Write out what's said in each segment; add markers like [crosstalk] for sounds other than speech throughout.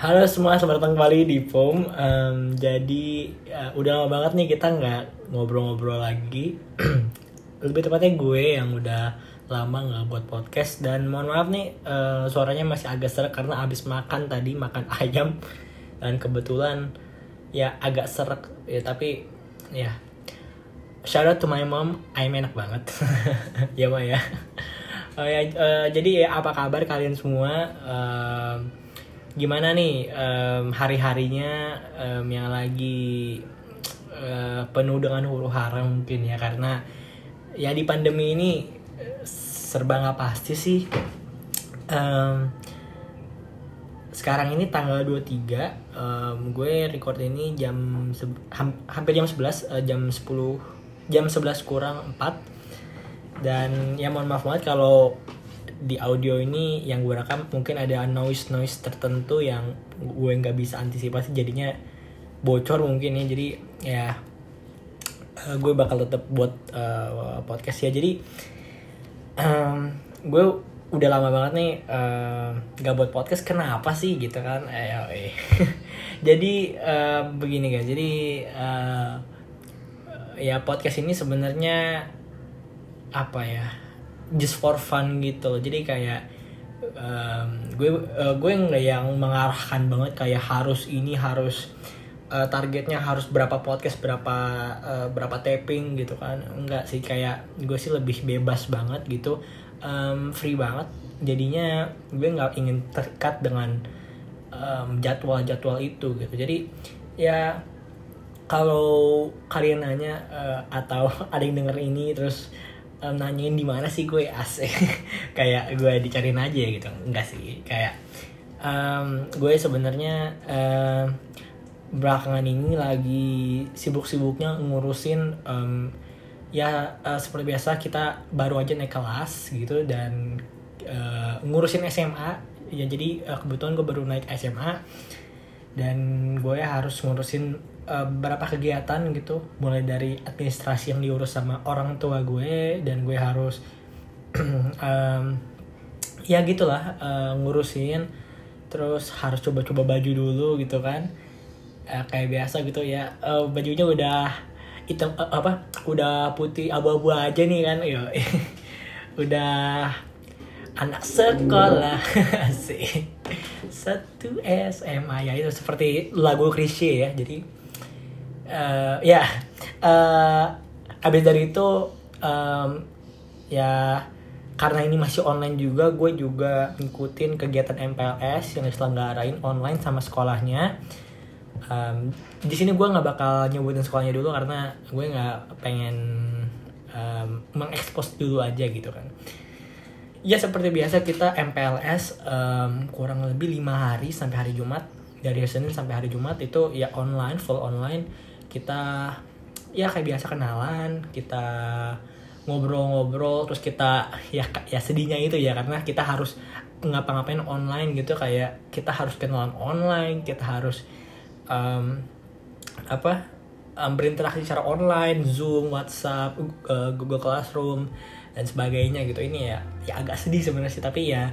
Halo semua, selamat datang kembali di POM Em, Jadi, eh, udah lama banget nih kita nggak ngobrol-ngobrol lagi. [clears throat] Lebih tepatnya gue yang udah lama nggak buat podcast. Dan mohon maaf nih, eh, suaranya masih agak serak karena abis makan tadi, makan [laughs] ayam. Dan kebetulan ya agak serak ya tapi ya. Shout out to my mom ayam enak banget. [laughs] Ya ma ya. Oh ya, eh, jadi ya, apa kabar kalian semua? Em, gimana nih em, hari-harinya em, yang lagi eh, penuh dengan huru hara mungkin ya karena ya di pandemi ini serba nggak pasti sih. Em, sekarang ini tanggal 23 em, gue record ini jam ham- hampir jam 11 eh, jam 10 jam 11 kurang 4 dan ya mohon maaf banget kalau di audio ini yang gue rekam mungkin ada noise noise tertentu yang gue nggak bisa antisipasi jadinya bocor mungkin ya. Jadi ya eh, gue bakal tetap buat eh, podcast ya. Jadi em, gue udah lama banget nih em, gak buat podcast. Kenapa sih? Gitu kan. Eh, eh. [laughs] jadi eh, begini guys. Jadi eh, ya podcast ini sebenarnya apa ya just for fun gitu loh. Jadi kayak em, gue eh, gue nggak yang mengarahkan banget kayak harus ini harus eh, targetnya harus berapa podcast berapa eh, berapa taping gitu kan. Enggak sih kayak gue sih lebih bebas banget gitu. Em, free banget. Jadinya gue nggak ingin terikat dengan em, jadwal-jadwal itu gitu. Jadi ya kalau kalian nanya eh, atau [laughs] ada yang denger ini terus em, nanyain di mana sih gue asik. [laughs] Kayak gue dicariin aja gitu. Enggak sih. Kayak em, gue sebenarnya em, belakangan ini lagi sibuk-sibuknya ngurusin em, ya eh, seperti biasa kita baru aja naik kelas gitu dan eh, ngurusin SMA ya jadi eh, kebetulan gue baru naik SMA dan gue harus ngurusin eh, beberapa kegiatan gitu. Mulai dari administrasi yang diurus sama orang tua gue dan gue harus [clears throat] em, ya gitulah eh, ngurusin. Terus harus coba-coba baju dulu gitu kan. Eh, kayak biasa gitu ya. Eh, bajunya udah hitam eh, apa udah putih abu-abu aja nih kan. Yo [laughs] udah anak sekolah. [laughs] Sih satu SMA ya itu seperti lagu Krisye ya jadi eh, ya eh abis dari itu em, ya karena ini masih online juga gue juga ngikutin kegiatan MPLS yang diselenggarain online sama sekolahnya. Em, di sini gue nggak bakal nyebutin sekolahnya dulu karena gue nggak pengen em, mengekspos dulu aja gitu kan ya seperti biasa kita MPLS em, kurang lebih lima hari sampai hari Jumat. Dari Senin sampai hari Jumat itu ya online full online. Kita ya kayak biasa kenalan kita ngobrol-ngobrol terus kita ya ya sedihnya itu ya karena kita harus ngapa-ngapain online gitu. Kayak kita harus kenalan online kita harus em, apa em, berinteraksi secara online Zoom WhatsApp uh, Google Classroom dan sebagainya gitu. Ini ya ya agak sedih sebenarnya sih tapi ya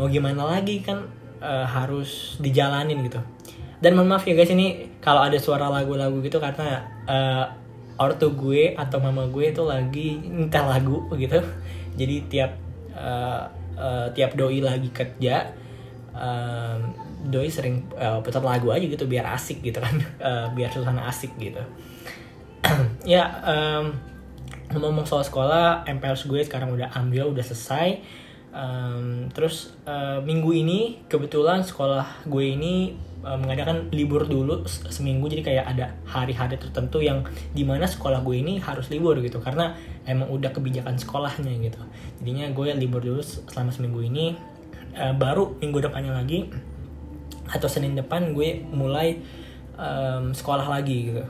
mau gimana lagi kan eh, harus dijalanin gitu. Dan mohon maaf ya guys ini kalau ada suara lagu-lagu gitu karena eh, ortu gue atau mama gue itu lagi nyetel lagu gitu. Jadi tiap eh, eh, tiap doi lagi kerja em, doi sering eh, putar lagu aja gitu biar asik gitu kan. [laughs] Eh, biar suasana asik gitu. [clears throat] Ya em, ngomong soal sekolah MPLS gue sekarang udah ambil udah selesai. Em, terus eh, minggu ini kebetulan sekolah gue ini eh, mengadakan libur dulu se- seminggu. Jadi kayak ada hari-hari tertentu yang di mana sekolah gue ini harus libur gitu. Karena emang udah kebijakan sekolahnya gitu. Jadinya gue libur dulu se- selama seminggu ini. Eh, baru minggu depannya lagi atau Senin depan gue mulai em, sekolah lagi gitu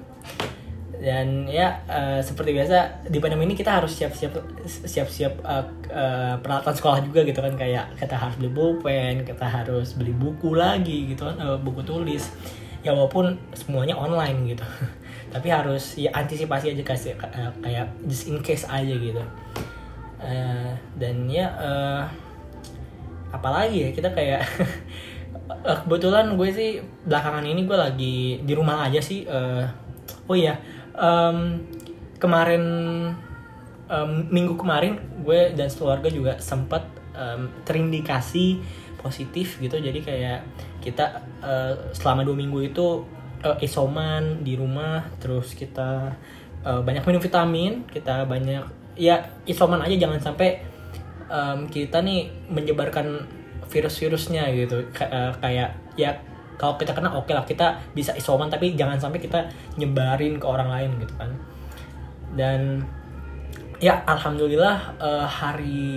dan ya eh, seperti biasa di pandemi ini kita harus siap-siap siap-siap eh, eh, peralatan sekolah juga gitu kan. Kayak kita harus beli pulpen kita harus beli buku lagi gitu kan eh, buku tulis. Ya walaupun semuanya online gitu. [laughs] Tapi harus ya antisipasi aja kasih eh, kayak just in case aja gitu. Eh, dan ya eh, apalagi ya kita kayak [laughs] kebetulan gue sih belakangan ini gue lagi di rumah aja sih. Eh, oh iya, em, kemarin em, minggu kemarin gue dan keluarga juga sempat em, terindikasi positif gitu. Jadi kayak kita eh, selama dua minggu itu eh, isoman di rumah, terus kita eh, banyak minum vitamin, kita banyak ya isoman aja jangan sampai em, kita nih menyebarkan virus-virusnya gitu Ka- eh, kayak ya kalau kita kena oke lah kita bisa isoman tapi jangan sampai kita nyebarin ke orang lain gitu kan. Dan ya alhamdulillah eh, hari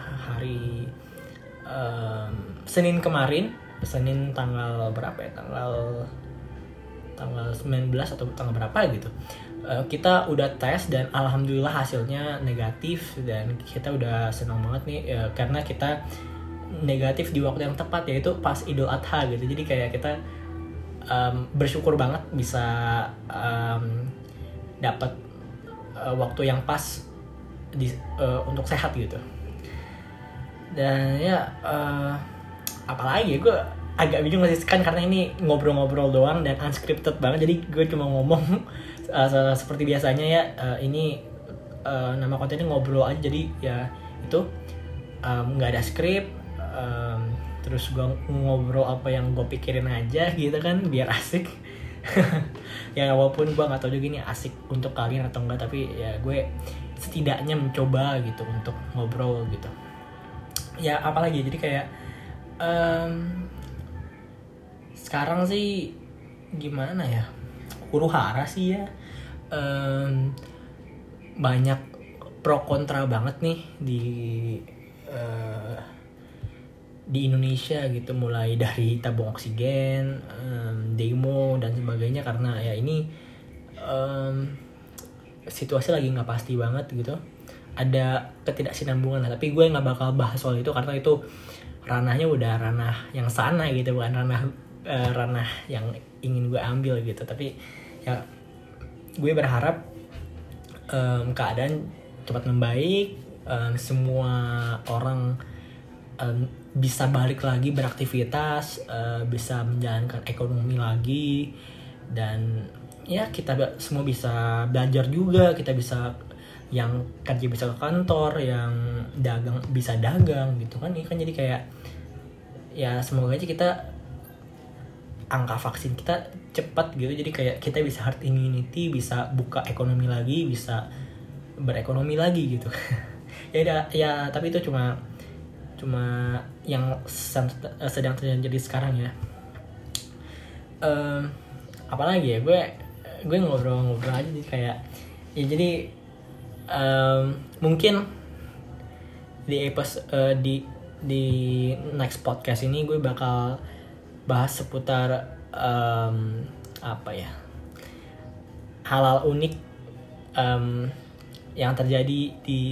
hari em, Senin kemarin Senin tanggal berapa ya? Tanggal tanggal 19 atau tanggal berapa gitu Eh, kita udah tes dan alhamdulillah hasilnya negatif dan kita udah senang banget nih eh, karena kita negatif di waktu yang tepat yaitu pas Idul Adha gitu. Jadi kayak kita em, bersyukur banget bisa em, dapat eh, waktu yang pas di, eh, untuk sehat gitu. Dan ya eh, apalagi ya gue agak bingung sih kan karena ini ngobrol-ngobrol doang dan unscripted banget jadi gue cuma ngomong [laughs] se- seperti biasanya ya eh, ini eh, nama kontennya ngobrol aja. Jadi ya itu nggak ada skrip em, terus gue ngobrol apa yang gue pikirin aja gitu kan biar asik. [laughs] Ya walaupun gue nggak tahu juga ini asik untuk kalian atau enggak tapi ya gue setidaknya mencoba gitu untuk ngobrol gitu. Ya apalagi jadi kayak em, sekarang sih gimana ya huru hara sih ya. Em, banyak pro kontra banget nih di eh, di Indonesia gitu mulai dari tabung oksigen em, demo dan sebagainya karena ya ini em, situasi lagi nggak pasti banget gitu. Ada ketidaksinambungan lah tapi gue nggak bakal bahas soal itu karena itu ranahnya udah ranah yang sana gitu bukan ranah eh, ranah yang ingin gue ambil gitu. Tapi ya gue berharap em, keadaan cepat membaik em, semua orang bisa balik lagi beraktivitas eh, bisa menjalankan ekonomi lagi dan ya kita semua bisa belajar juga. Kita bisa yang kerja bisa ke kantor yang dagang bisa dagang gitu kan. Ini kan jadi kayak ya semoga aja kita angka vaksin kita cepat gitu. Jadi kayak kita bisa herd immunity bisa buka ekonomi lagi bisa berekonomi lagi gitu. [laughs] Ya ya tapi itu cuma cuma yang sedang, sedang terjadi sekarang ya. Em, apalagi ya gue gue ngobrol-ngobrol aja jadi kayak ya jadi em, mungkin di episode eh, di di next podcast ini gue bakal bahas seputar em, apa ya halal unik em, yang terjadi di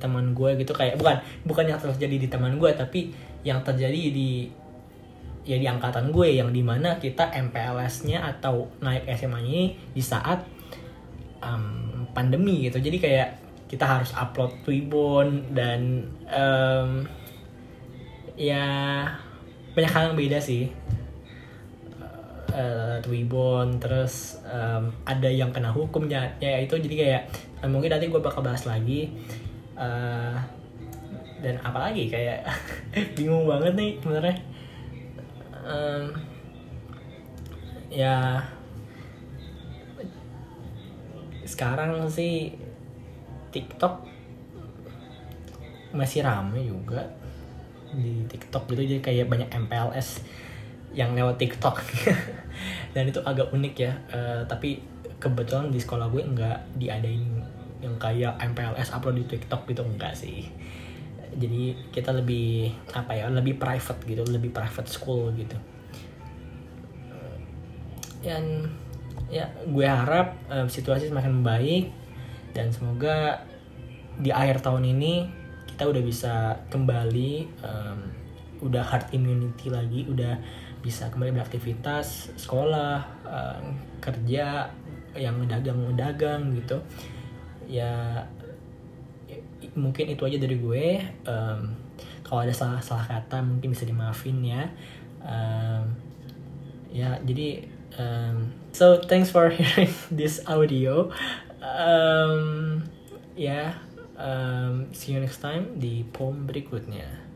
teman gue gitu kayak bukan bukan yang terjadi di teman gue tapi yang terjadi di ya di angkatan gue yang di mana kita MPLS-nya atau naik SMA ini di saat em, pandemi gitu. Jadi kayak kita harus upload Twibbon dan em, ya banyak hal yang beda sih. Eh Twibbon terus em, ada yang kena hukumnya ya itu. Jadi kayak mungkin nanti gue bakal bahas lagi. Eh, dan apalagi kayak [laughs] bingung banget nih sebenarnya. Em, ya sekarang sih TikTok masih rame juga di TikTok gitu. Jadi kayak banyak MPLS yang lewat TikTok. [laughs] Dan itu agak unik ya. Eh, tapi kebetulan di sekolah gue nggak diadain yang kayak MPLS upload di TikTok gitu. Enggak sih jadi kita lebih apa ya lebih private gitu lebih private school gitu. Dan ya gue harap em, situasi semakin membaik dan semoga di akhir tahun ini kita udah bisa kembali em, udah herd immunity lagi udah bisa kembali beraktivitas sekolah em, kerja yang dagang dagang gitu. Ya mungkin itu aja dari gue. Em, kalau ada salah salah kata mungkin bisa dimaafin ya. Um, ya jadi um, so thanks for [laughs] hearing this audio. Um, ya um, see you next time di poem berikutnya